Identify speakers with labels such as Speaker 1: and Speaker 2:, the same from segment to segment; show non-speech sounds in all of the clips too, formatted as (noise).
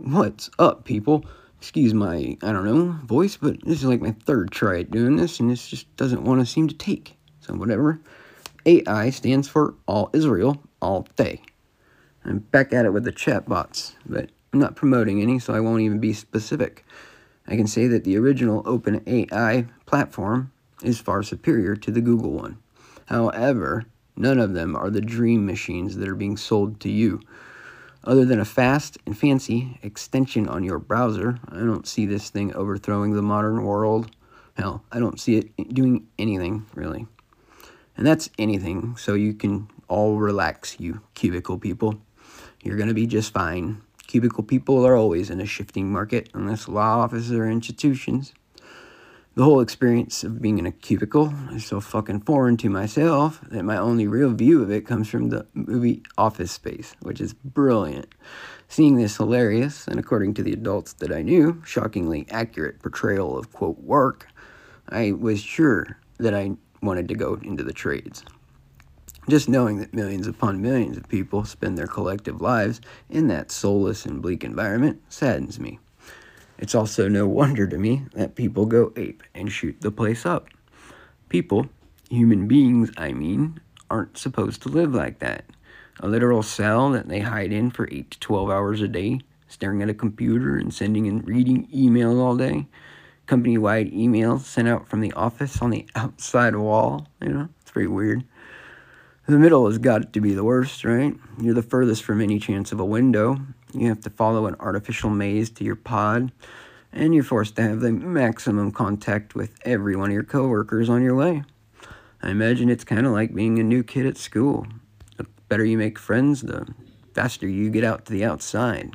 Speaker 1: What's up, people? Excuse my, I don't know, voice, but this is like my third try at doing this, and this just doesn't want to seem to take. So, whatever. AI stands for All Israel, All Day. I'm back at it with the chatbots, but I'm not promoting any, so I won't even be specific. I can say that the original OpenAI platform is far superior to the Google one. However, none of them are the dream machines that are being sold to you. Other than a fast and fancy extension on your browser, I don't see this thing overthrowing the modern world. Hell, I don't see it doing anything, really. And that's anything, so you can all relax, you cubicle people. You're going to be just fine. Cubicle people are always in a shifting market, unless law offices or institutions. The whole experience of being in a cubicle is so fucking foreign to myself that my only real view of it comes from the movie Office Space, which is brilliant. Seeing this hilarious, and according to the adults that I knew, shockingly accurate portrayal of quote work, I was sure that I wanted to go into the trades. Just knowing that millions upon millions of people spend their collective lives in that soulless and bleak environment saddens me. It's also no wonder to me that people go ape and shoot the place up. People, human beings, I mean, aren't supposed to live like that. A literal cell that they hide in for 8 to 12 hours a day, staring at a computer and sending and reading emails all day. Company wide emails sent out from the office on the outside wall. You know, it's pretty weird. The middle has got to be the worst, right? You're the furthest from any chance of a window. You have to follow an artificial maze to your pod, and you're forced to have the maximum contact with every one of your coworkers on your way. I imagine it's kind of like being a new kid at school. The better you make friends, the faster you get out to the outside.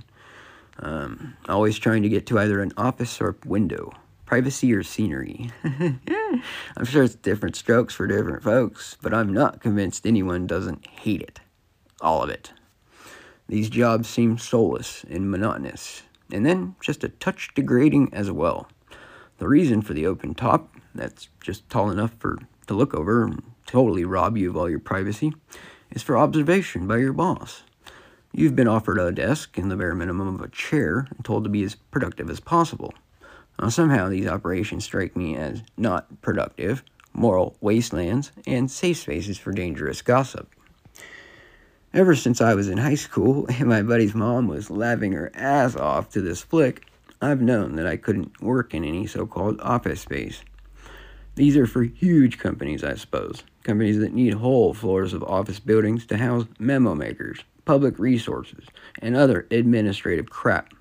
Speaker 1: Um, always trying to get to either an office or a window, privacy or scenery. (laughs) I'm sure it's different strokes for different folks, but I'm not convinced anyone doesn't hate it. All of it. These jobs seem soulless and monotonous, and then just a touch degrading as well. The reason for the open top, that's just tall enough for to look over and totally rob you of all your privacy, is for observation by your boss. You've been offered a desk and the bare minimum of a chair and told to be as productive as possible. Now, somehow these operations strike me as not productive, moral wastelands, and safe spaces for dangerous gossip. Ever since I was in high school (laughs) and my buddy's mom was laughing her ass off to this flick, I've known that I couldn't work in any so called office space. These are for huge companies, I suppose. Companies that need whole floors of office buildings to house memo makers, public resources, and other administrative crap.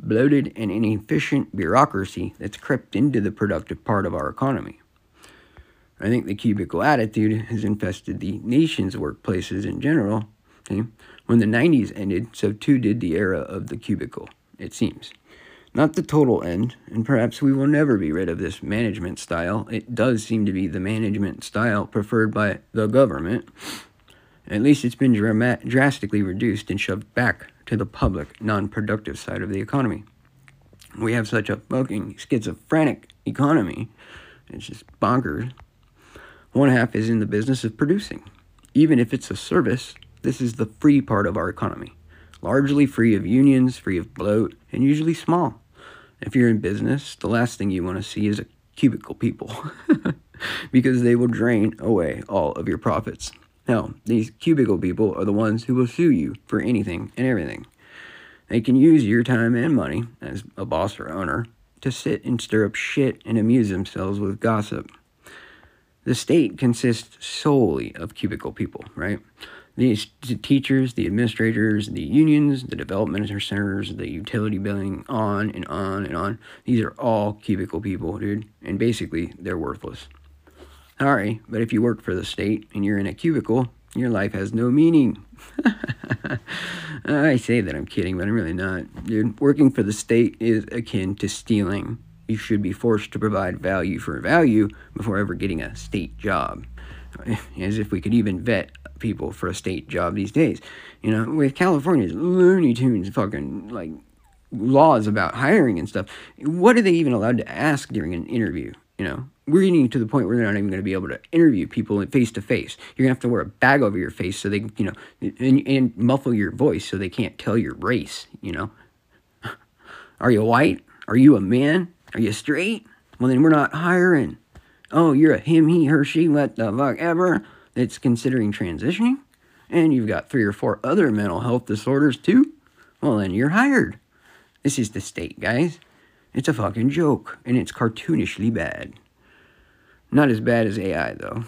Speaker 1: Bloated and inefficient bureaucracy that's crept into the productive part of our economy. I think the cubicle attitude has infested the nation's workplaces in general, See? When the 90s ended, so too did the era of the cubicle, it seems. Not the total end, and perhaps we will never be rid of this management style. It does seem to be the management style preferred by the government. At least it's been dram- drastically reduced and shoved back to the public, non productive side of the economy. We have such a fucking schizophrenic economy. It's just bonkers. One half is in the business of producing. Even if it's a service, this is the free part of our economy, largely free of unions, free of bloat, and usually small. If you're in business, the last thing you want to see is a cubicle people (laughs) because they will drain away all of your profits. Now, these cubicle people are the ones who will sue you for anything and everything. They can use your time and money, as a boss or owner, to sit and stir up shit and amuse themselves with gossip. The state consists solely of cubicle people, right? The teachers, the administrators, the unions, the development centers, the utility billing, on and on and on. These are all cubicle people, dude. And basically, they're worthless. Sorry, but if you work for the state and you're in a cubicle, your life has no meaning. (laughs) I say that I'm kidding, but I'm really not. Dude, working for the state is akin to stealing. You should be forced to provide value for value before ever getting a state job. (laughs) As if we could even vet people for a state job these days. You know, with California's Looney Tunes fucking like laws about hiring and stuff, what are they even allowed to ask during an interview? You know, we're getting to the point where they're not even going to be able to interview people face to face. You're going to have to wear a bag over your face so they, you know, and, and muffle your voice so they can't tell your race, you know. (laughs) Are you white? Are you a man? Are you straight? Well, then we're not hiring. Oh, you're a him, he, her, she, what the fuck ever that's considering transitioning? And you've got three or four other mental health disorders too? Well, then you're hired. This is the state, guys. It's a fucking joke, and it's cartoonishly bad. Not as bad as AI, though.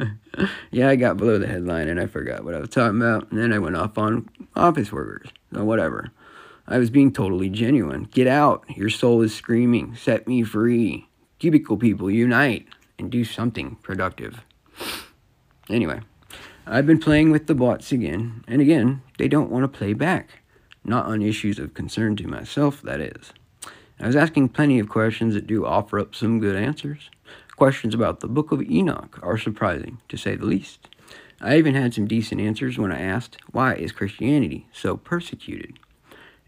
Speaker 1: (laughs) yeah, I got below the headline and I forgot what I was talking about, and then I went off on office workers. So, whatever. I was being totally genuine. Get out. Your soul is screaming. Set me free. Cubicle people, unite and do something productive. Anyway, I've been playing with the bots again, and again, they don't want to play back. Not on issues of concern to myself, that is. I was asking plenty of questions that do offer up some good answers. Questions about the Book of Enoch are surprising, to say the least. I even had some decent answers when I asked, why is Christianity so persecuted?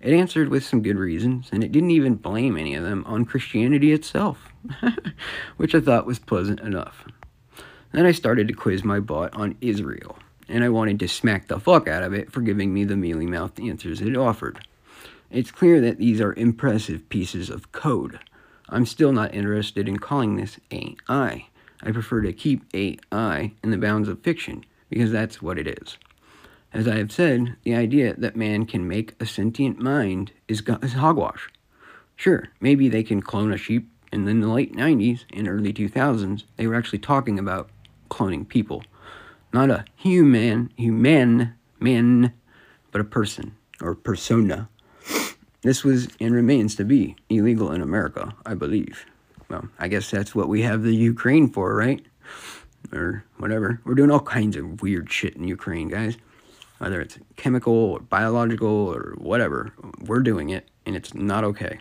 Speaker 1: It answered with some good reasons, and it didn't even blame any of them on Christianity itself, (laughs) which I thought was pleasant enough. Then I started to quiz my bot on Israel, and I wanted to smack the fuck out of it for giving me the mealy mouthed answers it offered. It's clear that these are impressive pieces of code. I'm still not interested in calling this AI. I prefer to keep AI in the bounds of fiction, because that's what it is. As I have said, the idea that man can make a sentient mind is, is hogwash. Sure, maybe they can clone a sheep, and in the late 90s and early 2000s, they were actually talking about cloning people. Not a human, human, man, but a person, or persona. This was and remains to be illegal in America, I believe. Well, I guess that's what we have the Ukraine for, right? Or whatever. We're doing all kinds of weird shit in Ukraine, guys whether it's chemical or biological or whatever, we're doing it and it's not okay.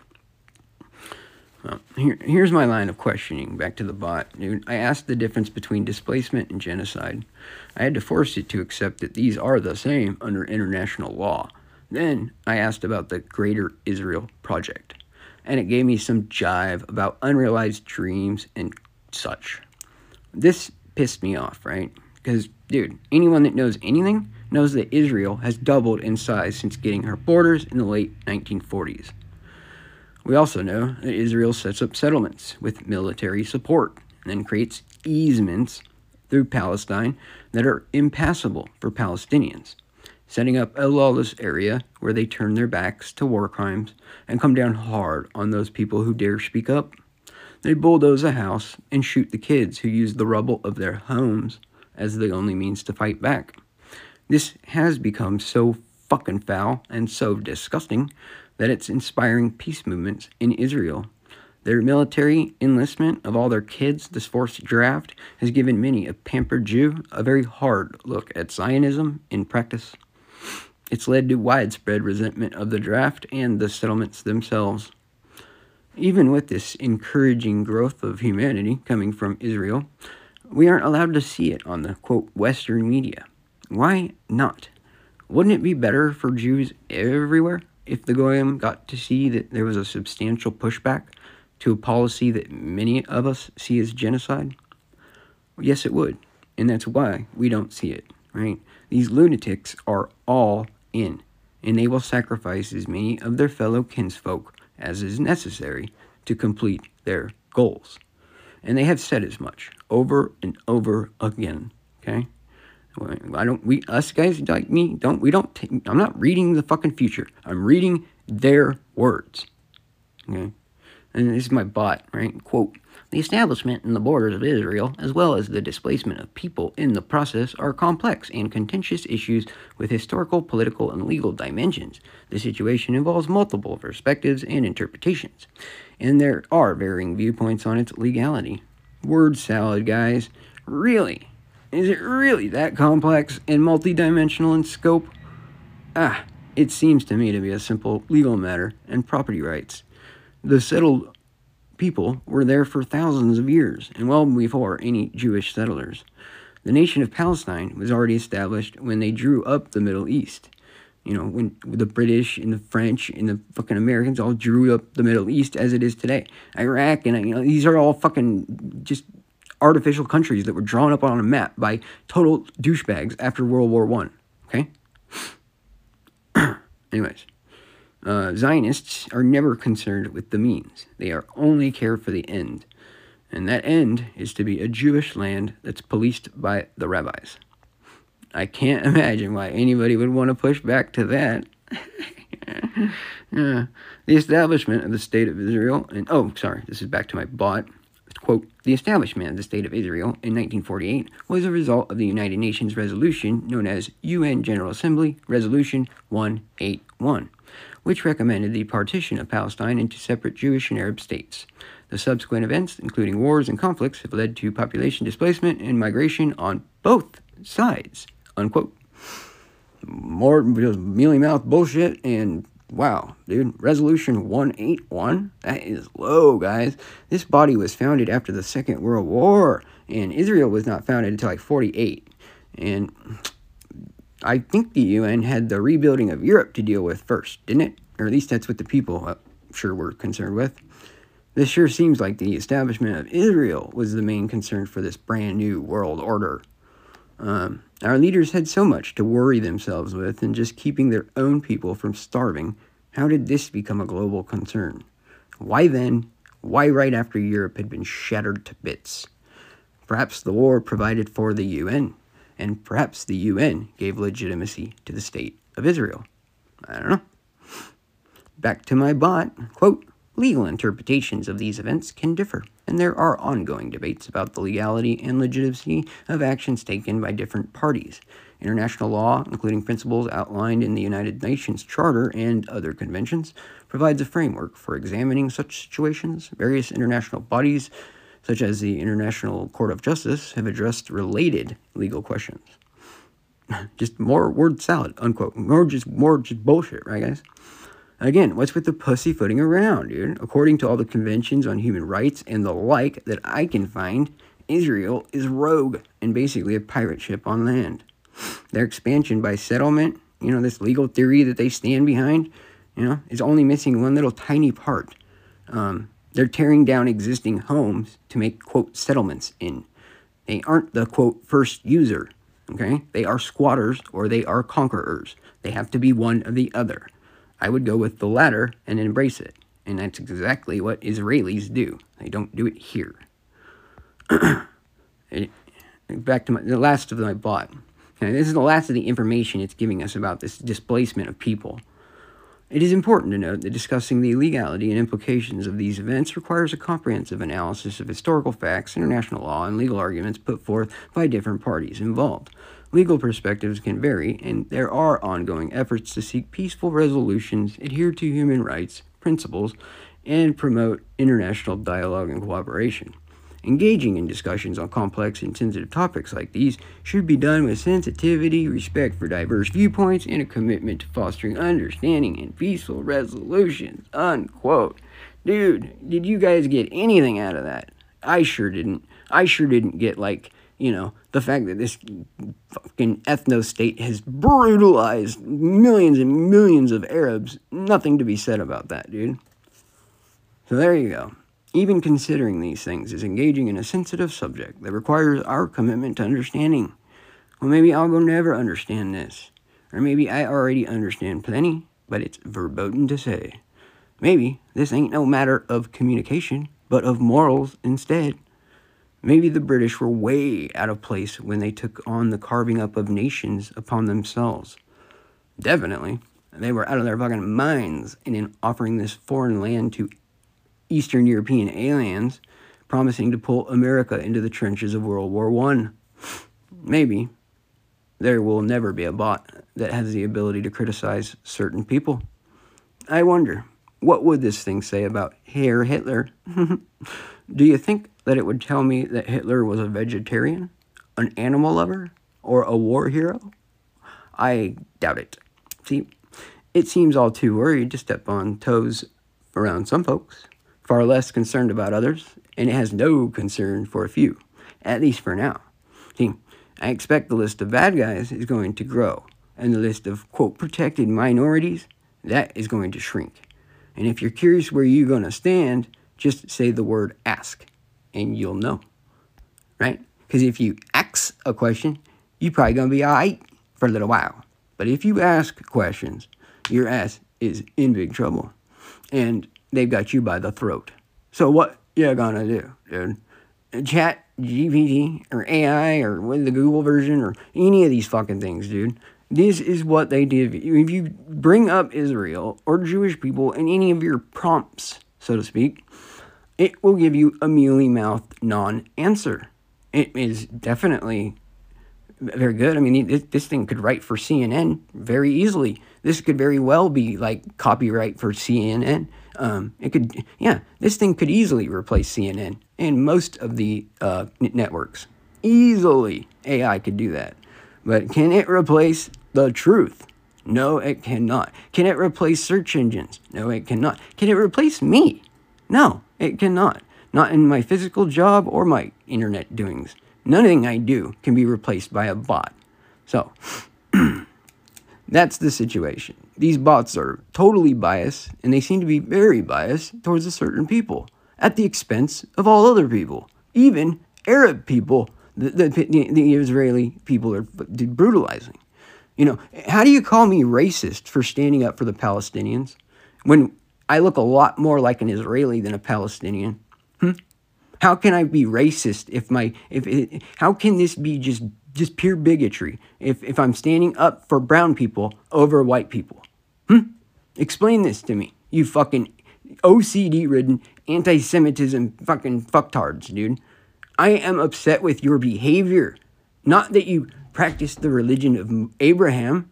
Speaker 1: Here, here's my line of questioning back to the bot. Dude, I asked the difference between displacement and genocide. I had to force it to accept that these are the same under international law. Then I asked about the Greater Israel Project, and it gave me some jive about unrealized dreams and such. This pissed me off, right? Because, dude, anyone that knows anything knows that Israel has doubled in size since getting her borders in the late 1940s. We also know that Israel sets up settlements with military support and then creates easements through Palestine that are impassable for Palestinians, setting up a lawless area where they turn their backs to war crimes and come down hard on those people who dare speak up. They bulldoze a house and shoot the kids who use the rubble of their homes as the only means to fight back. This has become so fucking foul and so disgusting that it's inspiring peace movements in Israel. Their military enlistment of all their kids, this forced draft, has given many a pampered Jew a very hard look at Zionism in practice. It's led to widespread resentment of the draft and the settlements themselves. Even with this encouraging growth of humanity coming from Israel, we aren't allowed to see it on the quote Western media. Why not? Wouldn't it be better for Jews everywhere if the Goyim got to see that there was a substantial pushback to a policy that many of us see as genocide? Yes, it would. And that's why we don't see it, right? These lunatics are all in, and they will sacrifice as many of their fellow kinsfolk as is necessary to complete their goals. And they have said as much over and over again, okay? I don't. We us guys like me don't. We don't. Take, I'm not reading the fucking future. I'm reading their words. Okay, and this is my bot. Right? Quote: The establishment and the borders of Israel, as well as the displacement of people in the process, are complex and contentious issues with historical, political, and legal dimensions. The situation involves multiple perspectives and interpretations, and there are varying viewpoints on its legality. Word salad, guys. Really? Is it really that complex and multidimensional in scope? Ah, it seems to me to be a simple legal matter and property rights. The settled people were there for thousands of years and well before any Jewish settlers. The nation of Palestine was already established when they drew up the Middle East. You know, when the British and the French and the fucking Americans all drew up the Middle East as it is today. Iraq and you know these are all fucking just artificial countries that were drawn up on a map by total douchebags after World War One. Okay. (clears throat) Anyways, Uh, Zionists are never concerned with the means, they are only care for the end. And that end is to be a Jewish land that's policed by the rabbis. I can't (laughs) imagine why anybody would want to push back to that. (laughs) The establishment of the State of Israel, and oh, sorry, this is back to my bot. Quote, the establishment of the State of Israel in 1948 was a result of the United Nations resolution known as UN General Assembly Resolution 181, which recommended the partition of Palestine into separate Jewish and Arab states. The subsequent events, including wars and conflicts, have led to population displacement and migration on both sides. Unquote. More mealy mouth bullshit and wow, dude. Resolution 181? That is low, guys. This body was founded after the Second World War, and Israel was not founded until like 48. And I think the UN had the rebuilding of Europe to deal with first, didn't it? Or at least that's what the people, I'm sure, were concerned with. This sure seems like the establishment of Israel was the main concern for this brand new world order. Um, our leaders had so much to worry themselves with in just keeping their own people from starving. How did this become a global concern? Why then? Why right after Europe had been shattered to bits? Perhaps the war provided for the UN, and perhaps the UN gave legitimacy to the state of Israel. I don't know. Back to my bot. Quote, Legal interpretations of these events can differ, and there are ongoing debates about the legality and legitimacy of actions taken by different parties. International law, including principles outlined in the United Nations Charter and other conventions, provides a framework for examining such situations. Various international bodies, such as the International Court of Justice, have addressed related legal questions. (laughs) just more word salad, unquote. More just more just bullshit, right, guys? Again, what's with the pussyfooting around, dude? According to all the conventions on human rights and the like that I can find, Israel is rogue and basically a pirate ship on land. Their expansion by settlement, you know, this legal theory that they stand behind, you know, is only missing one little tiny part. Um, they're tearing down existing homes to make, quote, settlements in. They aren't the, quote, first user, okay? They are squatters or they are conquerors. They have to be one or the other. I would go with the latter and embrace it. And that's exactly what Israelis do. They don't do it here. (clears throat) back to my, the last of my bot. Okay, this is the last of the information it's giving us about this displacement of people. It is important to note that discussing the legality and implications of these events requires a comprehensive analysis of historical facts, international law, and legal arguments put forth by different parties involved. Legal perspectives can vary, and there are ongoing efforts to seek peaceful resolutions, adhere to human rights principles, and promote international dialogue and cooperation. Engaging in discussions on complex and sensitive topics like these should be done with sensitivity, respect for diverse viewpoints, and a commitment to fostering understanding and peaceful resolutions. Unquote. Dude, did you guys get anything out of that? I sure didn't. I sure didn't get like you know, the fact that this fucking ethno state has brutalized millions and millions of Arabs, nothing to be said about that, dude. So there you go. Even considering these things is engaging in a sensitive subject that requires our commitment to understanding. Well, maybe I'll go never understand this. Or maybe I already understand plenty, but it's verboten to say. Maybe this ain't no matter of communication, but of morals instead. Maybe the British were way out of place when they took on the carving up of nations upon themselves. Definitely, they were out of their fucking minds in offering this foreign land to Eastern European aliens, promising to pull America into the trenches of World War One. Maybe there will never be a bot that has the ability to criticize certain people. I wonder, what would this thing say about Herr Hitler? (laughs) Do you think that it would tell me that Hitler was a vegetarian, an animal lover, or a war hero? I doubt it. See, it seems all too worried to step on toes around some folks, far less concerned about others, and it has no concern for a few, at least for now. See, I expect the list of bad guys is going to grow, and the list of, quote, protected minorities, that is going to shrink. And if you're curious where you're going to stand, just say the word ask and you'll know, right? Because if you ask a question, you're probably going to be all right for a little while. But if you ask questions, your ass is in big trouble. And they've got you by the throat. So what you're gonna do, dude? Chat GPT or AI or the Google version or any of these fucking things, dude. This is what they did. If you bring up Israel or Jewish people in any of your prompts, so to speak, it will give you a mealy mouthed non answer. It is definitely very good. I mean, this, this thing could write for CNN very easily. This could very well be like copyright for CNN. Um, it could, yeah, this thing could easily replace CNN and most of the uh, networks. Easily, AI could do that. But can it replace the truth? No, it cannot. Can it replace search engines? No, it cannot. Can it replace me? No, it cannot. Not in my physical job or my internet doings. Nothing I do can be replaced by a bot. So, (clears throat) that's the situation. These bots are totally biased, and they seem to be very biased towards a certain people at the expense of all other people, even Arab people. The, the, the, Israeli people are brutalizing. You know, how do you call me racist for standing up for the Palestinians when I look a lot more like an Israeli than a Palestinian? Hmm? How can I be racist if my if it, how can this be just just pure bigotry if if I'm standing up for brown people over white people? Hmm? Explain this to me, you fucking OCD ridden anti Semitism fucking fucktards, dude. I am upset with your behavior. Not that you practice the religion of Abraham.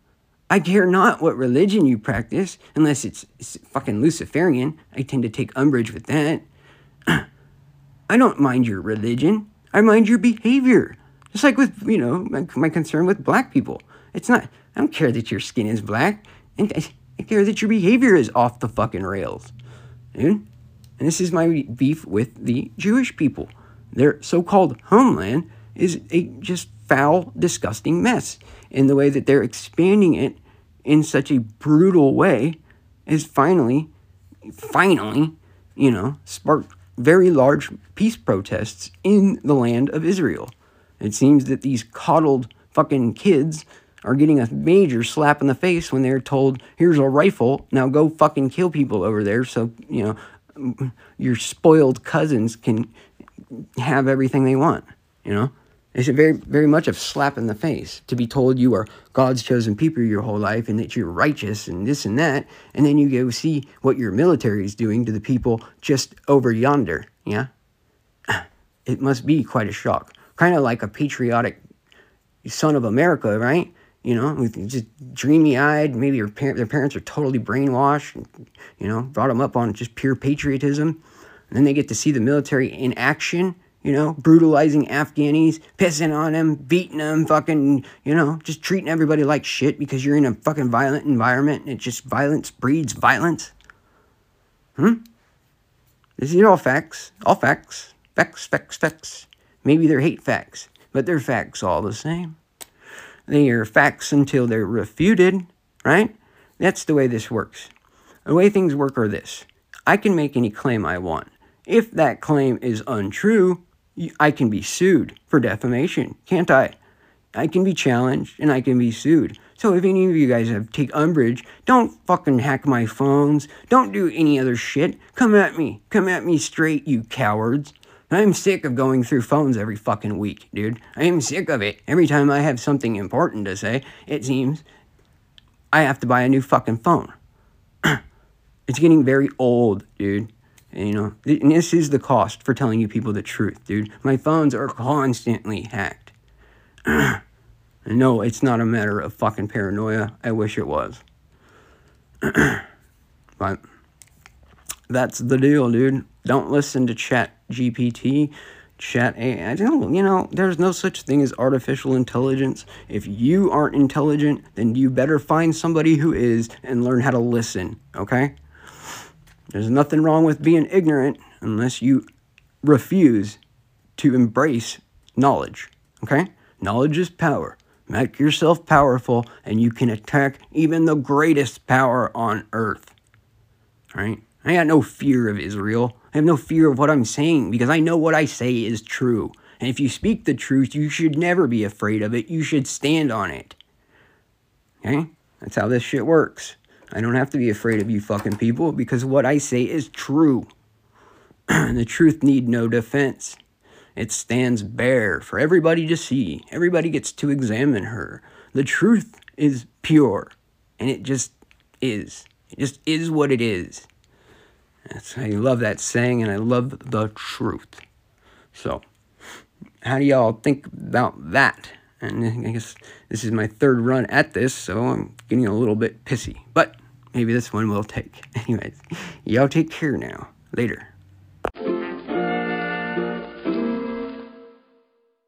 Speaker 1: I care not what religion you practice, unless it's, it's fucking Luciferian. I tend to take umbrage with that. (clears throat) I don't mind your religion. I mind your behavior. Just like with, you know, my, my concern with black people. It's not, I don't care that your skin is black. I, I care that your behavior is off the fucking rails. Dude. And this is my beef with the Jewish people. Their so called homeland is a just foul, disgusting mess. And the way that they're expanding it in such a brutal way is finally, finally, you know, sparked very large peace protests in the land of Israel. It seems that these coddled fucking kids are getting a major slap in the face when they're told, here's a rifle, now go fucking kill people over there so, you know, your spoiled cousins can have everything they want, you know? It's very, very much a slap in the face to be told you are God's chosen people your whole life and that you're righteous and this and that, and then you go see what your military is doing to the people just over yonder, yeah? (clears throat) It must be quite a shock. Kind of like a patriotic son of America, right? you know, just dreamy eyed. Maybe their, par- their parents are totally brainwashed, you know, brought them up on just pure patriotism. And then they get to see the military in action, you know, brutalizing Afghanis, pissing on them, beating them, fucking, you know, just treating everybody like shit because you're in a fucking violent environment and it just violence breeds violence. Hmm? These are all facts. All facts. Facts, facts, facts. Maybe they're hate facts, but they're facts all the same. They are facts until they're refuted, right? That's the way this works. The way things work are this I can make any claim I want. If that claim is untrue, I can be sued for defamation, can't I? I can be challenged and I can be sued. So if any of you guys have take umbrage, don't fucking hack my phones. Don't do any other shit. Come at me. Come at me straight, you cowards. I'm sick of going through phones every fucking week, dude. I am sick of it. Every time I have something important to say, it seems I have to buy a new fucking phone. (clears throat) it's getting very old, dude. You know, this is the cost for telling you people the truth, dude. My phones are constantly hacked. (clears throat) no, it's not a matter of fucking paranoia. I wish it was. (clears throat) but that's the deal, dude. Don't listen to Chat GPT, Chat AI. Don't, you know, there's no such thing as artificial intelligence. If you aren't intelligent, then you better find somebody who is and learn how to listen, okay? There's nothing wrong with being ignorant unless you refuse to embrace knowledge, okay? Knowledge is power. Make yourself powerful, and you can attack even the greatest power on earth. Right? I got no fear of Israel. I have no fear of what I'm saying because I know what I say is true. And if you speak the truth, you should never be afraid of it. You should stand on it. Okay? That's how this shit works. I don't have to be afraid of you fucking people because what I say is true. (clears throat) the truth need no defense. It stands bare for everybody to see. Everybody gets to examine her. The truth is pure, and it just is. It just is what it is. That's, I love that saying, and I love the truth. So, how do y'all think about that? And I guess this is my third run at this, so I'm getting a little bit pissy. But maybe this one will take. (laughs) Anyways, y'all take care now. Later.